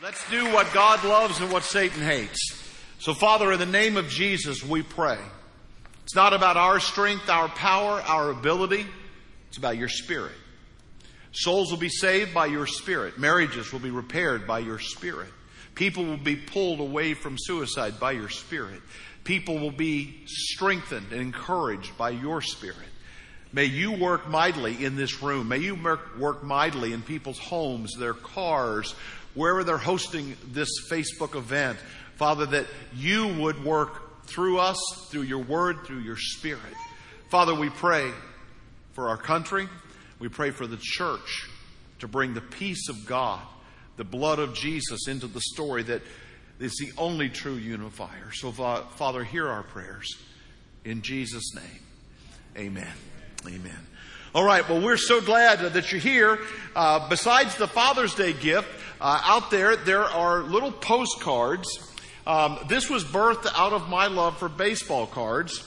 Let's do what God loves and what Satan hates. So, Father, in the name of Jesus, we pray. It's not about our strength, our power, our ability. It's about your spirit. Souls will be saved by your spirit. Marriages will be repaired by your spirit. People will be pulled away from suicide by your spirit. People will be strengthened and encouraged by your spirit. May you work mightily in this room. May you work mightily in people's homes, their cars, wherever they're hosting this Facebook event. Father, that you would work through us, through your word, through your spirit. Father, we pray for our country. We pray for the church to bring the peace of God, the blood of Jesus into the story that is the only true unifier. So, Father, hear our prayers. In Jesus' name, amen. Amen. All right, well, we're so glad that you're here. Uh, besides the Father's Day gift, uh, out there, there are little postcards. Um, this was birthed out of my love for baseball cards.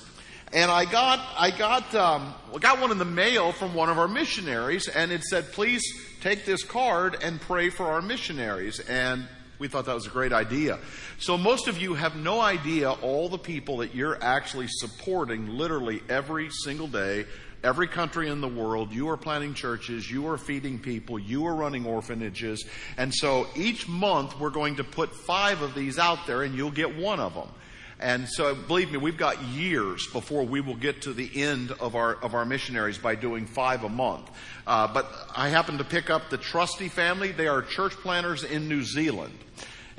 And I got, I got, um, got one in the mail from one of our missionaries, and it said, please take this card and pray for our missionaries. And we thought that was a great idea. So most of you have no idea all the people that you're actually supporting literally every single day every country in the world. You are planting churches. You are feeding people. You are running orphanages. And so each month we're going to put five of these out there and you'll get one of them. And so believe me, we've got years before we will get to the end of our, of our missionaries by doing five a month. Uh, but I happen to pick up the Trusty family. They are church planters in New Zealand.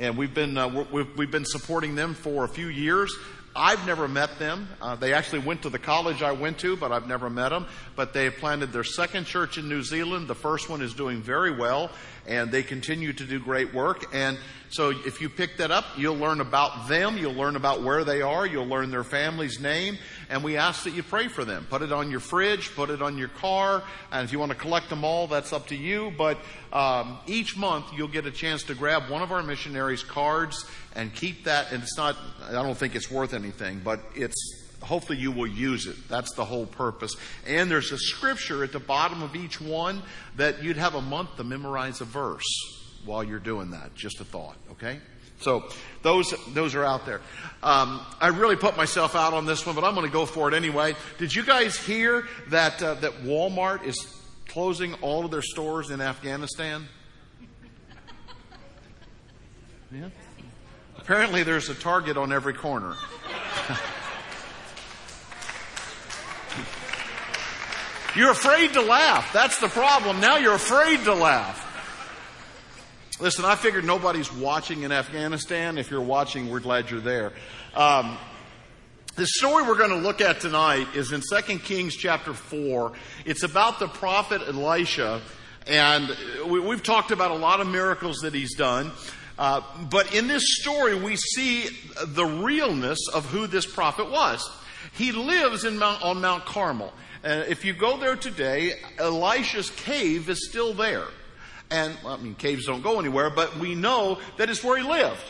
And we've been, uh, we've, we've been supporting them for a few years. I've never met them. Uh, they actually went to the college I went to, but I've never met them. But they have planted their second church in New Zealand. The first one is doing very well, and they continue to do great work. And so if you pick that up, you'll learn about them. You'll learn about where they are. You'll learn their family's name. And we ask that you pray for them. Put it on your fridge. Put it on your car. And if you want to collect them all, that's up to you. But um, each month you'll get a chance to grab one of our missionaries' cards and keep that. And it's not. I don't think it's worth anything, but it's hopefully you will use it. That's the whole purpose. And there's a scripture at the bottom of each one that you'd have a month to memorize a verse while you're doing that. Just a thought, okay? So those those are out there. Um, I really put myself out on this one, but I'm going to go for it anyway. Did you guys hear that uh, that Walmart is closing all of their stores in Afghanistan? Yeah. Apparently, there's a Target on every corner. you're afraid to laugh. That's the problem. Now you're afraid to laugh. Listen, I figured nobody's watching in Afghanistan. If you're watching, we're glad you're there. Um, the story we're going to look at tonight is in 2 Kings chapter 4. It's about the prophet Elisha, and we, have talked about a lot of miracles that he's done. Uh, but in this story, we see the realness of who this prophet was. He lives in Mount, on Mount Carmel. Uh, if you go there today, Elisha's cave is still there. And, well, I mean, caves don't go anywhere, but we know that it's where he lived.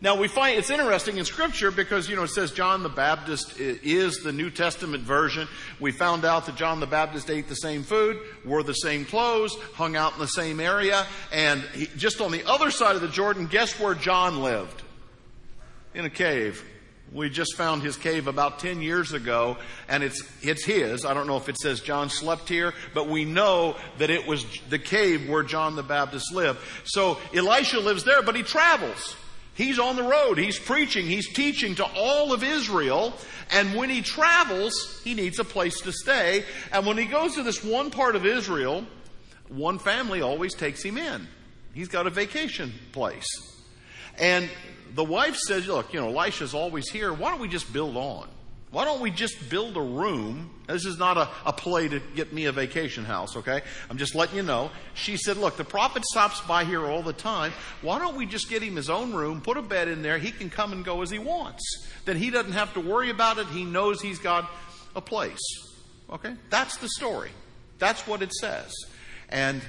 Now we find it's interesting in scripture because, you know, it says John the Baptist is the New Testament version. We found out that John the Baptist ate the same food, wore the same clothes, hung out in the same area, and he, just on the other side of the Jordan, guess where John lived? In a cave. We just found his cave about 10 years ago, and it's, it's his. I don't know if it says John slept here, but we know that it was the cave where John the Baptist lived. So Elisha lives there, but he travels. He's on the road. He's preaching. He's teaching to all of Israel. And when he travels, he needs a place to stay. And when he goes to this one part of Israel, one family always takes him in. He's got a vacation place. And the wife says, Look, you know, Elisha's always here. Why don't we just build on? Why don't we just build a room? This is not a, a play to get me a vacation house, okay? I'm just letting you know. She said, Look, the prophet stops by here all the time. Why don't we just get him his own room, put a bed in there? He can come and go as he wants. Then he doesn't have to worry about it. He knows he's got a place. Okay? That's the story. That's what it says. And,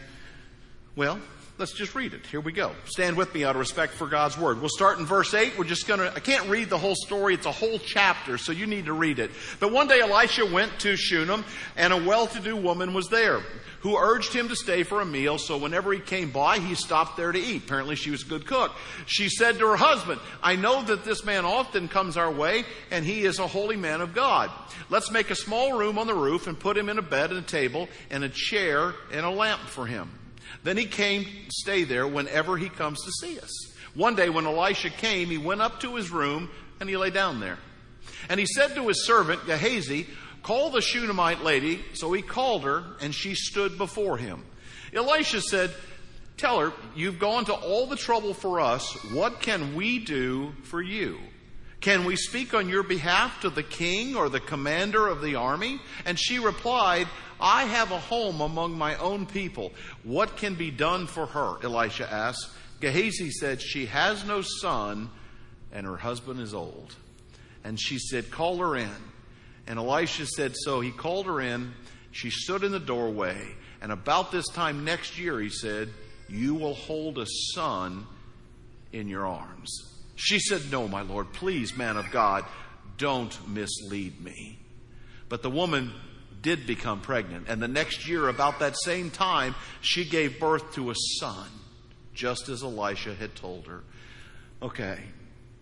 well, let's just read it. Here we go. Stand with me out of respect for God's word. We'll start in verse 8. We're just gonna, I can't read the whole story. It's a whole chapter, so you need to read it. But one day Elisha went to Shunem and a well-to-do woman was there who urged him to stay for a meal. So whenever he came by, he stopped there to eat. Apparently she was a good cook. She said to her husband, I know that this man often comes our way and he is a holy man of God. Let's make a small room on the roof and put him in a bed and a table and a chair and a lamp for him. Then he came stay there whenever he comes to see us. One day when Elisha came, he went up to his room and he lay down there. And he said to his servant Gehazi, Call the Shunammite lady. So he called her, and she stood before him. Elisha said, Tell her, you've gone to all the trouble for us. What can we do for you? Can we speak on your behalf to the king or the commander of the army? And she replied, I have a home among my own people. What can be done for her? Elisha asked. Gehazi said, She has no son, and her husband is old. And she said, Call her in. And Elisha said so. He called her in. She stood in the doorway. And about this time next year, he said, You will hold a son in your arms. She said, No, my Lord, please, man of God, don't mislead me. But the woman did become pregnant. And the next year, about that same time, she gave birth to a son, just as Elisha had told her. Okay,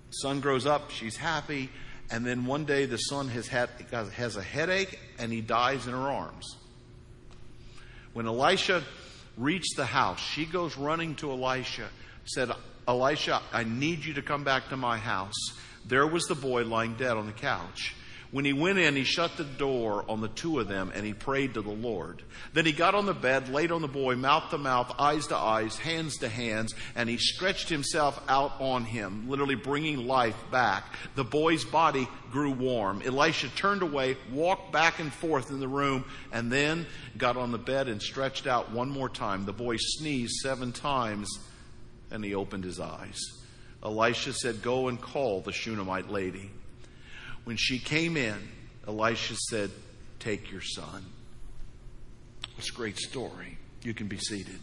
son grows up, she's happy. And then one day the son has, had, has a headache and he dies in her arms. When Elisha reached the house, she goes running to Elisha, said, Elisha, I need you to come back to my house. There was the boy lying dead on the couch. When he went in, he shut the door on the two of them and he prayed to the Lord. Then he got on the bed, laid on the boy, mouth to mouth, eyes to eyes, hands to hands, and he stretched himself out on him, literally bringing life back. The boy's body grew warm. Elisha turned away, walked back and forth in the room, and then got on the bed and stretched out one more time. The boy sneezed seven times and he opened his eyes. Elisha said, Go and call the Shunammite lady. When she came in, Elisha said, Take your son. It's a great story. You can be seated.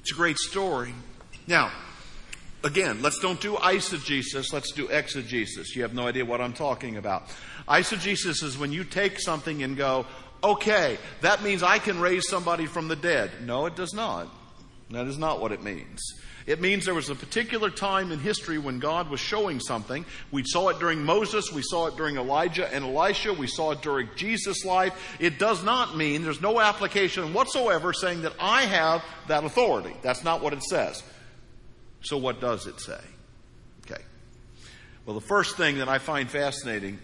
It's a great story. Now, again, let's don't do eisegesis, let's do exegesis. You have no idea what I'm talking about. Eisegesis is when you take something and go, okay, that means I can raise somebody from the dead. No, it does not. That is not what it means. It means there was a particular time in history when God was showing something. We saw it during Moses, we saw it during Elijah and Elisha, we saw it during Jesus' life. It does not mean, there's no application whatsoever saying that I have that authority. That's not what it says. So, what does it say? Okay. Well, the first thing that I find fascinating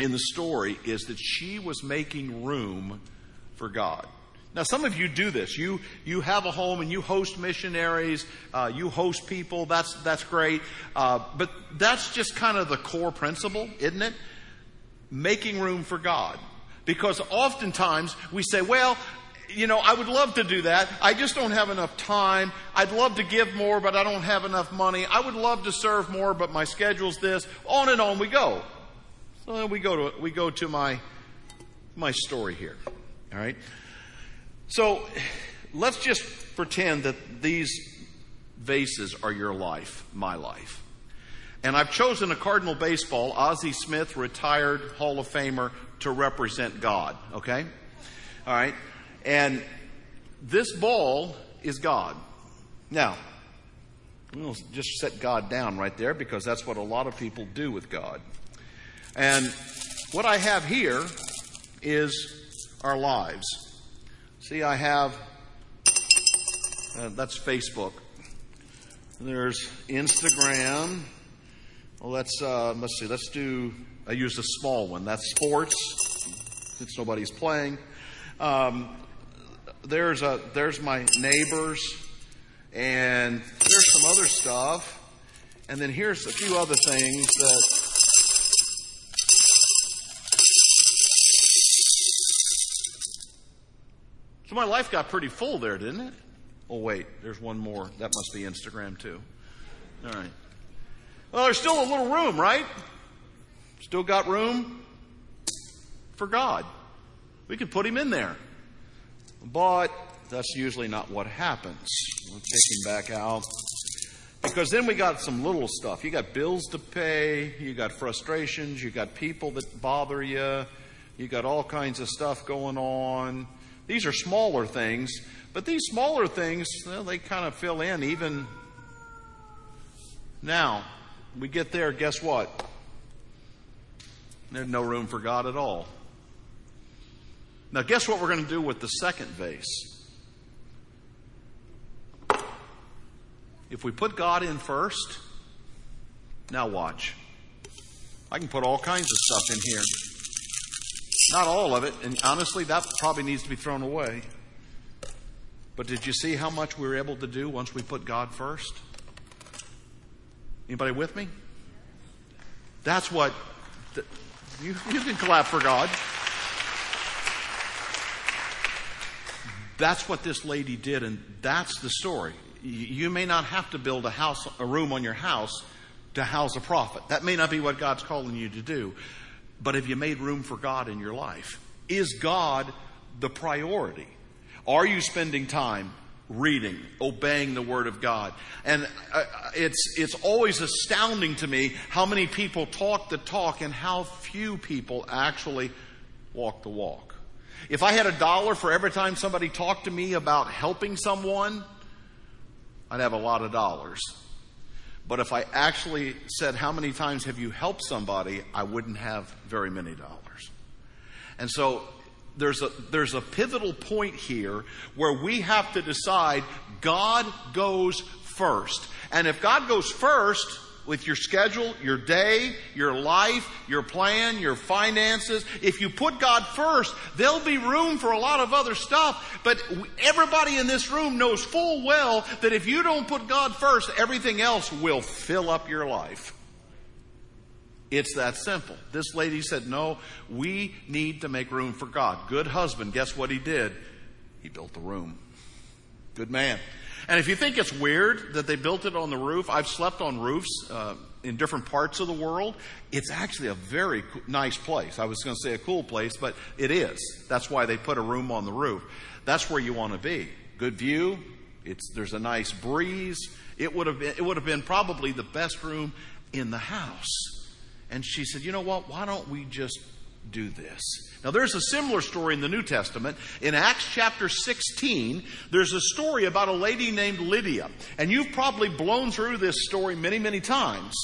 in the story is that she was making room for God. Now, some of you do this. You, you have a home and you host missionaries, uh, you host people. That's, that's great. Uh, but that's just kind of the core principle, isn't it? Making room for God. Because oftentimes we say, well, you know, I would love to do that. I just don't have enough time. I'd love to give more, but I don't have enough money. I would love to serve more, but my schedule's this. On and on we go. So we go to, we go to my, my story here. All right. So let's just pretend that these vases are your life, my life. And I've chosen a Cardinal baseball, Ozzie Smith, retired Hall of Famer, to represent God, okay? All right? And this ball is God. Now, we'll just set God down right there because that's what a lot of people do with God. And what I have here is our lives. See, I have, uh, that's Facebook. There's Instagram. Well, let's, uh, let's see, let's do, I used a small one. That's sports, since nobody's playing. Um, there's a, there's my neighbors, and there's some other stuff. And then here's a few other things that So my life got pretty full there, didn't it? Oh, wait, there's one more. That must be Instagram, too. All right. Well, there's still a little room, right? Still got room for God. We could put him in there. But that's usually not what happens. We'll take him back out. Because then we got some little stuff. You got bills to pay, you got frustrations, you got people that bother you, you got all kinds of stuff going on. These are smaller things, but these smaller things, well, they kind of fill in even now. We get there, guess what? There's no room for God at all. Now, guess what we're going to do with the second vase? If we put God in first, now watch. I can put all kinds of stuff in here. Not all of it, and honestly, that probably needs to be thrown away. But did you see how much we were able to do once we put God first? Anybody with me? That's what you, you can clap for God. That's what this lady did, and that's the story. You may not have to build a house, a room on your house to house a prophet. That may not be what God's calling you to do. But have you made room for God in your life? Is God the priority? Are you spending time reading, obeying the Word of God? And uh, it's, it's always astounding to me how many people talk the talk and how few people actually walk the walk. If I had a dollar for every time somebody talked to me about helping someone, I'd have a lot of dollars. But if I actually said, How many times have you helped somebody? I wouldn't have very many dollars. And so there's a, there's a pivotal point here where we have to decide God goes first. And if God goes first, with your schedule, your day, your life, your plan, your finances. If you put God first, there'll be room for a lot of other stuff. But everybody in this room knows full well that if you don't put God first, everything else will fill up your life. It's that simple. This lady said, No, we need to make room for God. Good husband, guess what he did? He built the room. Good man. And if you think it's weird that they built it on the roof, I've slept on roofs uh, in different parts of the world. It's actually a very co- nice place. I was going to say a cool place, but it is. That's why they put a room on the roof. That's where you want to be. Good view. It's, there's a nice breeze. It would have been, it would have been probably the best room in the house. And she said, you know what? Why don't we just do this. Now, there's a similar story in the New Testament. In Acts chapter 16, there's a story about a lady named Lydia. And you've probably blown through this story many, many times.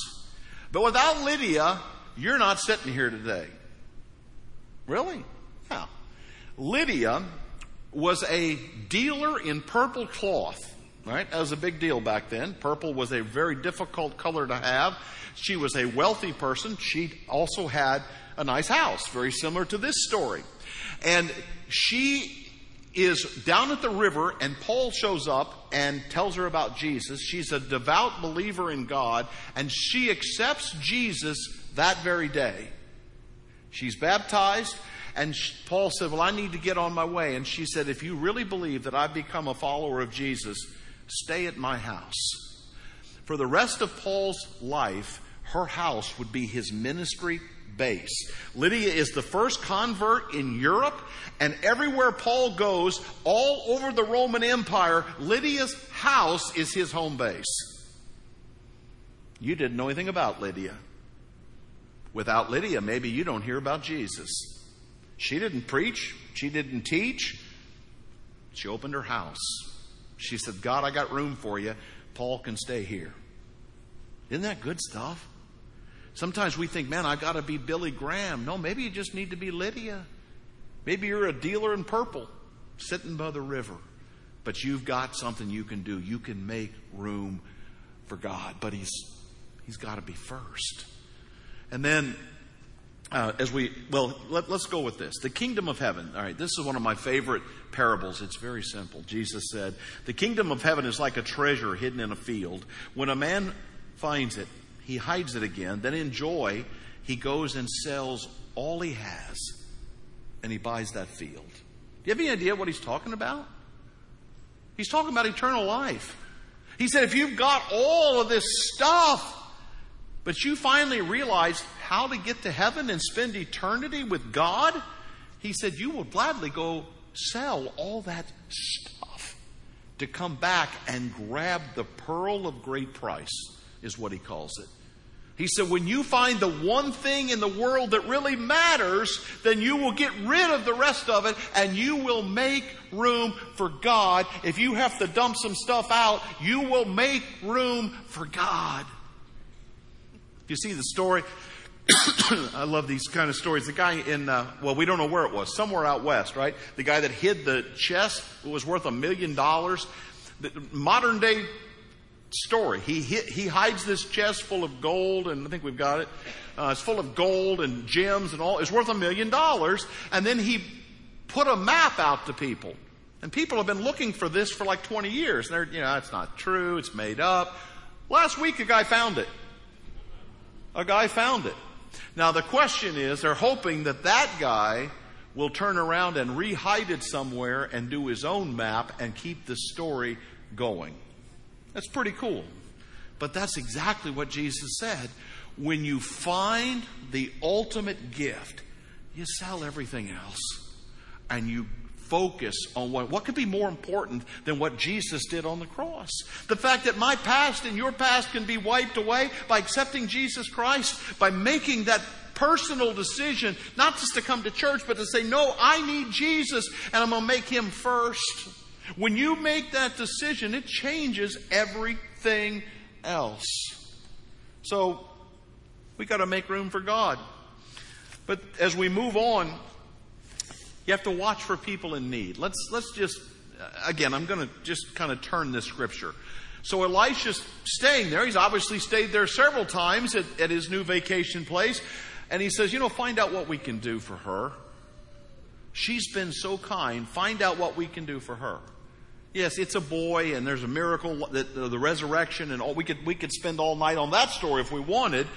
But without Lydia, you're not sitting here today. Really? Yeah. Lydia was a dealer in purple cloth. Right? That was a big deal back then. Purple was a very difficult color to have. She was a wealthy person. She also had a nice house, very similar to this story. And she is down at the river, and Paul shows up and tells her about Jesus. She's a devout believer in God, and she accepts Jesus that very day. She's baptized, and Paul said, Well, I need to get on my way. And she said, If you really believe that I've become a follower of Jesus, stay at my house. For the rest of Paul's life, her house would be his ministry base. Lydia is the first convert in Europe, and everywhere Paul goes, all over the Roman Empire, Lydia's house is his home base. You didn't know anything about Lydia. Without Lydia, maybe you don't hear about Jesus. She didn't preach, she didn't teach. She opened her house. She said, God, I got room for you. Paul can stay here. Isn't that good stuff? Sometimes we think, man, I got to be Billy Graham. No, maybe you just need to be Lydia. Maybe you're a dealer in purple sitting by the river. But you've got something you can do. You can make room for God. But He's, he's got to be first. And then, uh, as we, well, let, let's go with this. The kingdom of heaven. All right, this is one of my favorite parables. It's very simple. Jesus said, The kingdom of heaven is like a treasure hidden in a field. When a man finds it, he hides it again. Then in joy, he goes and sells all he has and he buys that field. Do you have any idea what he's talking about? He's talking about eternal life. He said, if you've got all of this stuff, but you finally realize how to get to heaven and spend eternity with God, he said, you will gladly go sell all that stuff to come back and grab the pearl of great price, is what he calls it. He said, when you find the one thing in the world that really matters, then you will get rid of the rest of it and you will make room for God. If you have to dump some stuff out, you will make room for God. You see the story? I love these kind of stories. The guy in, uh, well, we don't know where it was, somewhere out west, right? The guy that hid the chest was worth a million dollars. Modern day story. He, he hides this chest full of gold, and I think we've got it. Uh, it's full of gold and gems and all. It's worth a million dollars. And then he put a map out to people. And people have been looking for this for like 20 years. And they're, you know, it's not true. It's made up. Last week, a guy found it. A guy found it. Now, the question is, they're hoping that that guy will turn around and re-hide it somewhere and do his own map and keep the story going. That's pretty cool. But that's exactly what Jesus said. When you find the ultimate gift, you sell everything else and you focus on what, what could be more important than what Jesus did on the cross. The fact that my past and your past can be wiped away by accepting Jesus Christ, by making that personal decision, not just to come to church, but to say, no, I need Jesus and I'm going to make him first. When you make that decision, it changes everything else. So, we got to make room for God. But as we move on, you have to watch for people in need. Let's, let's just, again, I'm going to just kind of turn this scripture. So Elisha's staying there. He's obviously stayed there several times at, at his new vacation place. And he says, you know, find out what we can do for her. She's been so kind. Find out what we can do for her. Yes, it's a boy, and there's a miracle, that the resurrection, and all. We could we could spend all night on that story if we wanted.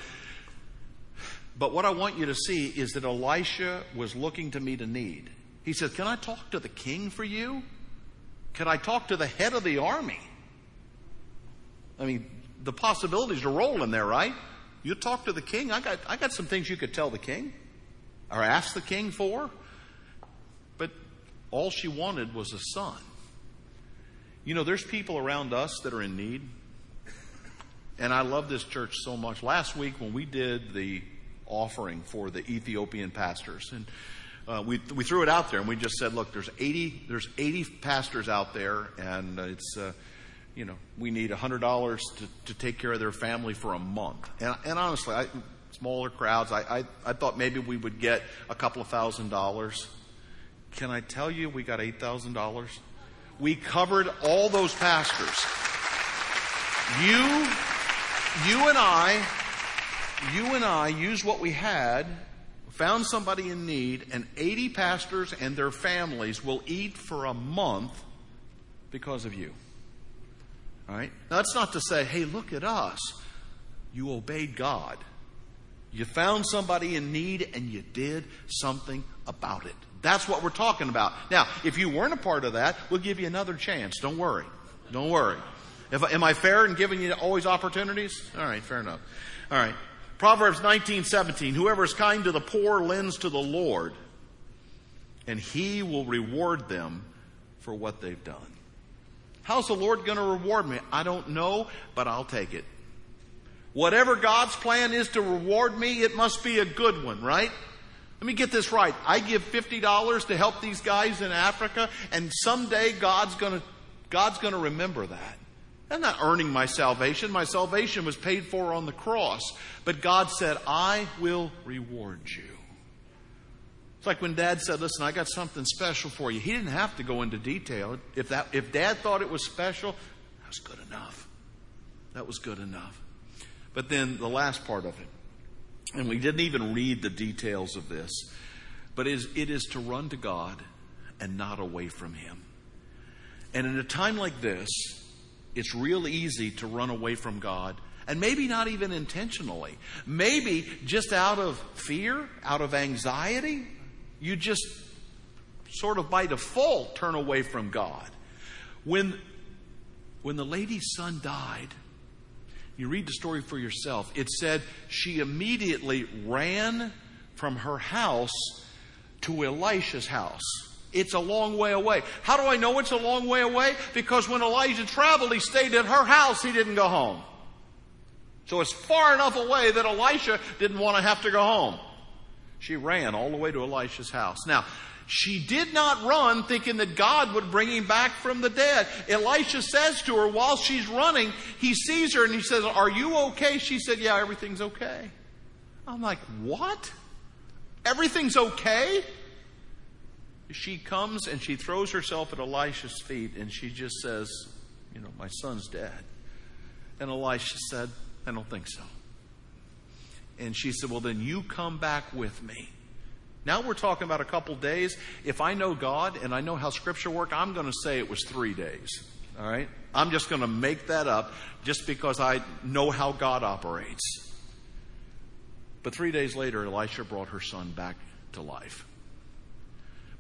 But what I want you to see is that Elisha was looking to meet a need. He said, "Can I talk to the king for you? Can I talk to the head of the army?" I mean, the possibilities are rolling there, right? You talk to the king. I got I got some things you could tell the king, or ask the king for. But all she wanted was a son. You know, there's people around us that are in need. And I love this church so much. Last week, when we did the offering for the Ethiopian pastors, and uh, we, we threw it out there and we just said, look, there's 80, there's 80 pastors out there, and uh, it's, uh, you know, we need $100 to, to take care of their family for a month. And, and honestly, I, smaller crowds, I, I, I thought maybe we would get a couple of thousand dollars. Can I tell you we got $8,000? We covered all those pastors. You, you and I, you and I used what we had, found somebody in need, and 80 pastors and their families will eat for a month because of you. All right? Now, that's not to say, hey, look at us. You obeyed God. You found somebody in need and you did something about it. That's what we're talking about. Now, if you weren't a part of that, we'll give you another chance. Don't worry. Don't worry. If, am I fair in giving you always opportunities? All right, fair enough. All right. Proverbs 19:17 Whoever is kind to the poor lends to the Lord, and he will reward them for what they've done. How's the Lord going to reward me? I don't know, but I'll take it. Whatever God's plan is to reward me, it must be a good one, right? Let me get this right. I give $50 to help these guys in Africa, and someday God's gonna, God's gonna remember that. I'm not earning my salvation. My salvation was paid for on the cross. But God said, I will reward you. It's like when dad said, listen, I got something special for you. He didn't have to go into detail. If that, if dad thought it was special, that was good enough. That was good enough. But then the last part of it. And we didn't even read the details of this. But it is, it is to run to God and not away from Him. And in a time like this, it's real easy to run away from God. And maybe not even intentionally. Maybe just out of fear, out of anxiety, you just sort of by default turn away from God. When, when the lady's son died, you read the story for yourself. It said she immediately ran from her house to Elisha's house. It's a long way away. How do I know it's a long way away? Because when Elijah traveled, he stayed at her house. He didn't go home. So it's far enough away that Elisha didn't want to have to go home. She ran all the way to Elisha's house. Now, she did not run thinking that God would bring him back from the dead. Elisha says to her while she's running, he sees her and he says, Are you okay? She said, Yeah, everything's okay. I'm like, What? Everything's okay? She comes and she throws herself at Elisha's feet and she just says, You know, my son's dead. And Elisha said, I don't think so. And she said, Well, then you come back with me. Now we're talking about a couple days. If I know God and I know how Scripture works, I'm going to say it was three days. All right? I'm just going to make that up just because I know how God operates. But three days later, Elisha brought her son back to life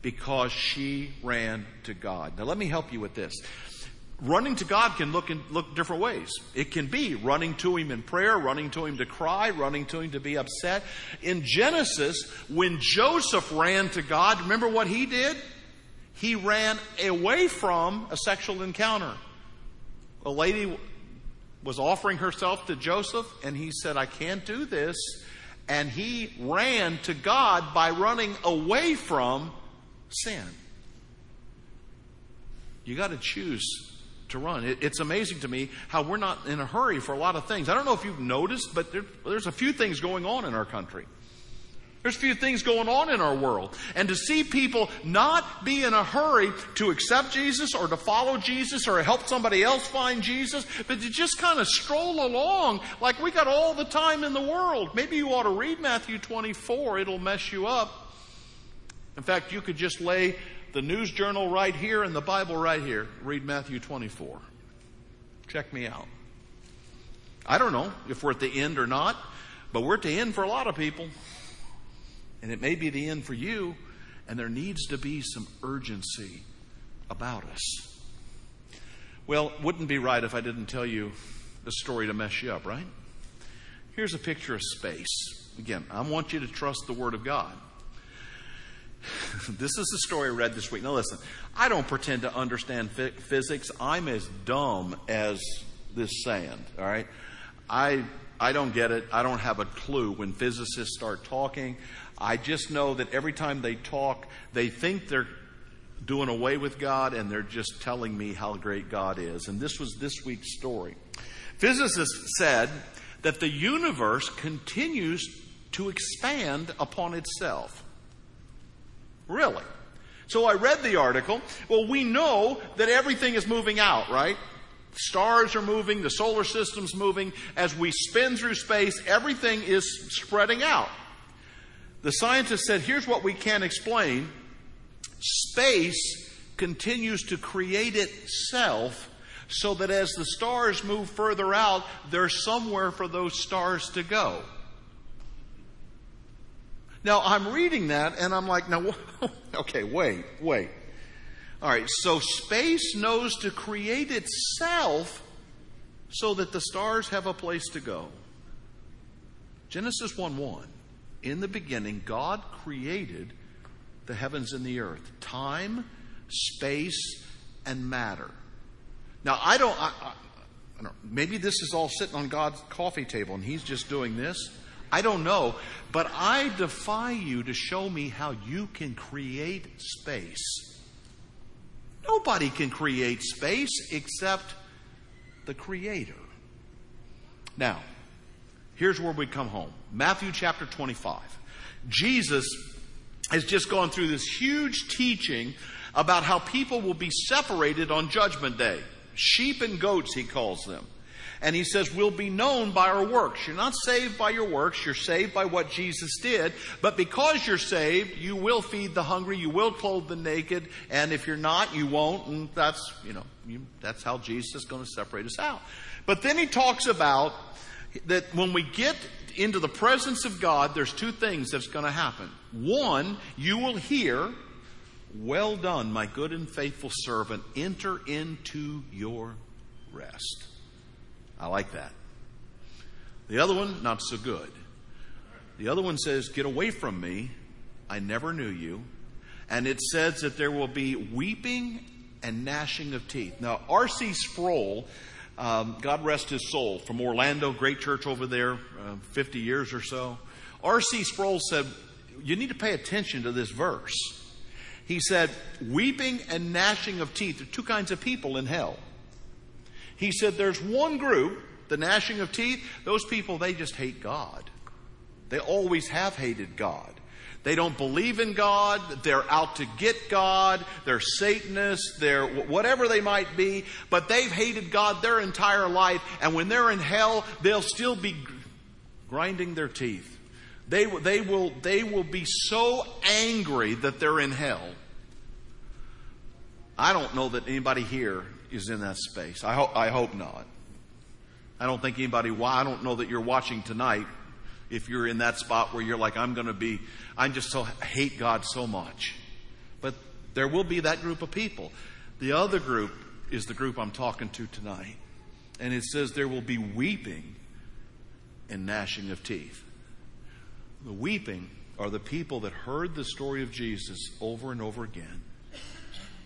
because she ran to God. Now, let me help you with this running to God can look in look different ways. It can be running to Him in prayer, running to Him to cry, running to Him to be upset. In Genesis, when Joseph ran to God, remember what he did? He ran away from a sexual encounter. A lady was offering herself to Joseph, and he said, I can't do this. And he ran to God by running away from sin. You got to choose to run. It, it's amazing to me how we're not in a hurry for a lot of things. I don't know if you've noticed, but there, there's a few things going on in our country. There's a few things going on in our world. And to see people not be in a hurry to accept Jesus or to follow Jesus or help somebody else find Jesus, but to just kind of stroll along like we got all the time in the world. Maybe you ought to read Matthew 24. It'll mess you up. In fact, you could just lay the news journal right here and the Bible right here. Read Matthew 24. Check me out. I don't know if we're at the end or not, but we're at the end for a lot of people. And it may be the end for you, and there needs to be some urgency about us. Well, wouldn't be right if I didn't tell you the story to mess you up, right? Here's a picture of space. Again, I want you to trust the Word of God. this is the story I read this week. Now, listen, I don't pretend to understand physics. I'm as dumb as this sand, all right? I, I don't get it. I don't have a clue when physicists start talking. I just know that every time they talk, they think they're doing away with God and they're just telling me how great God is. And this was this week's story. Physicists said that the universe continues to expand upon itself. Really? So I read the article. Well, we know that everything is moving out, right? Stars are moving, the solar system's moving. As we spin through space, everything is spreading out. The scientists said, here's what we can't explain. Space continues to create itself so that as the stars move further out, there's somewhere for those stars to go. Now, I'm reading that and I'm like, now, okay, wait, wait. All right, so space knows to create itself so that the stars have a place to go. Genesis 1 1. In the beginning, God created the heavens and the earth, time, space, and matter. Now, I don't, I, I, I don't maybe this is all sitting on God's coffee table and He's just doing this. I don't know, but I defy you to show me how you can create space. Nobody can create space except the Creator. Now, here's where we come home Matthew chapter 25. Jesus has just gone through this huge teaching about how people will be separated on Judgment Day. Sheep and goats, he calls them. And he says, We'll be known by our works. You're not saved by your works, you're saved by what Jesus did. But because you're saved, you will feed the hungry, you will clothe the naked, and if you're not, you won't. And that's, you know, you, that's how Jesus is going to separate us out. But then he talks about that when we get into the presence of God, there's two things that's going to happen. One, you will hear, Well done, my good and faithful servant, enter into your rest. I like that. The other one, not so good. The other one says, Get away from me. I never knew you. And it says that there will be weeping and gnashing of teeth. Now, R.C. Sproul, um, God rest his soul, from Orlando, great church over there, uh, 50 years or so. R.C. Sproul said, You need to pay attention to this verse. He said, Weeping and gnashing of teeth are two kinds of people in hell. He said, There's one group, the gnashing of teeth, those people, they just hate God. They always have hated God. They don't believe in God. They're out to get God. They're Satanists. They're whatever they might be. But they've hated God their entire life. And when they're in hell, they'll still be grinding their teeth. They, they, will, they will be so angry that they're in hell. I don't know that anybody here is in that space. I, ho- I hope not. I don't think anybody, why, I don't know that you're watching tonight if you're in that spot where you're like, I'm going to be, I just so hate God so much. But there will be that group of people. The other group is the group I'm talking to tonight. And it says there will be weeping and gnashing of teeth. The weeping are the people that heard the story of Jesus over and over again,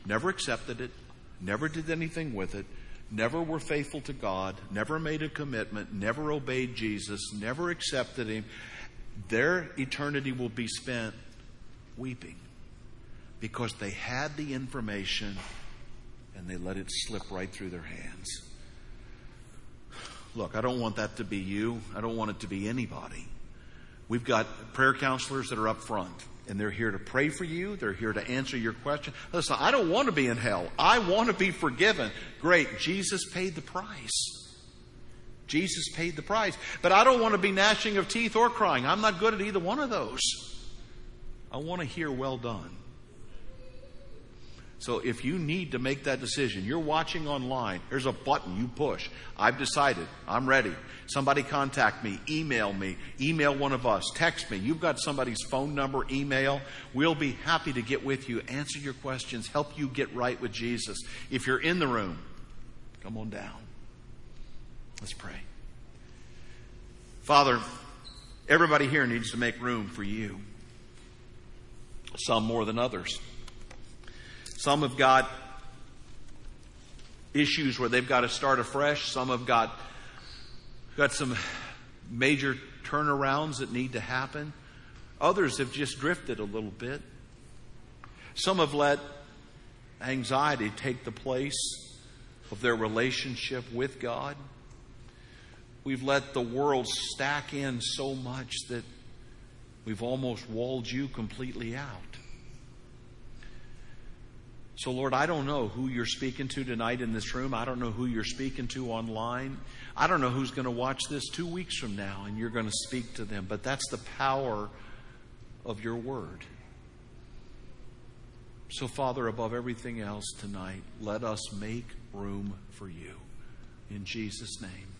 never accepted it, never did anything with it, never were faithful to God, never made a commitment, never obeyed Jesus, never accepted Him, their eternity will be spent weeping because they had the information and they let it slip right through their hands. Look, I don't want that to be you. I don't want it to be anybody. We've got prayer counselors that are up front and they're here to pray for you. They're here to answer your question. Listen, I don't want to be in hell. I want to be forgiven. Great. Jesus paid the price. Jesus paid the price. But I don't want to be gnashing of teeth or crying. I'm not good at either one of those. I want to hear well done. So if you need to make that decision, you're watching online, there's a button you push. I've decided. I'm ready. Somebody contact me, email me, email one of us, text me. You've got somebody's phone number, email. We'll be happy to get with you, answer your questions, help you get right with Jesus. If you're in the room, come on down. Let's pray. Father, everybody here needs to make room for you. Some more than others. Some have got issues where they've got to start afresh. Some have got got some major turnarounds that need to happen. Others have just drifted a little bit. Some have let anxiety take the place of their relationship with God. We've let the world stack in so much that we've almost walled you completely out. So, Lord, I don't know who you're speaking to tonight in this room. I don't know who you're speaking to online. I don't know who's going to watch this two weeks from now and you're going to speak to them. But that's the power of your word. So, Father, above everything else tonight, let us make room for you. In Jesus' name.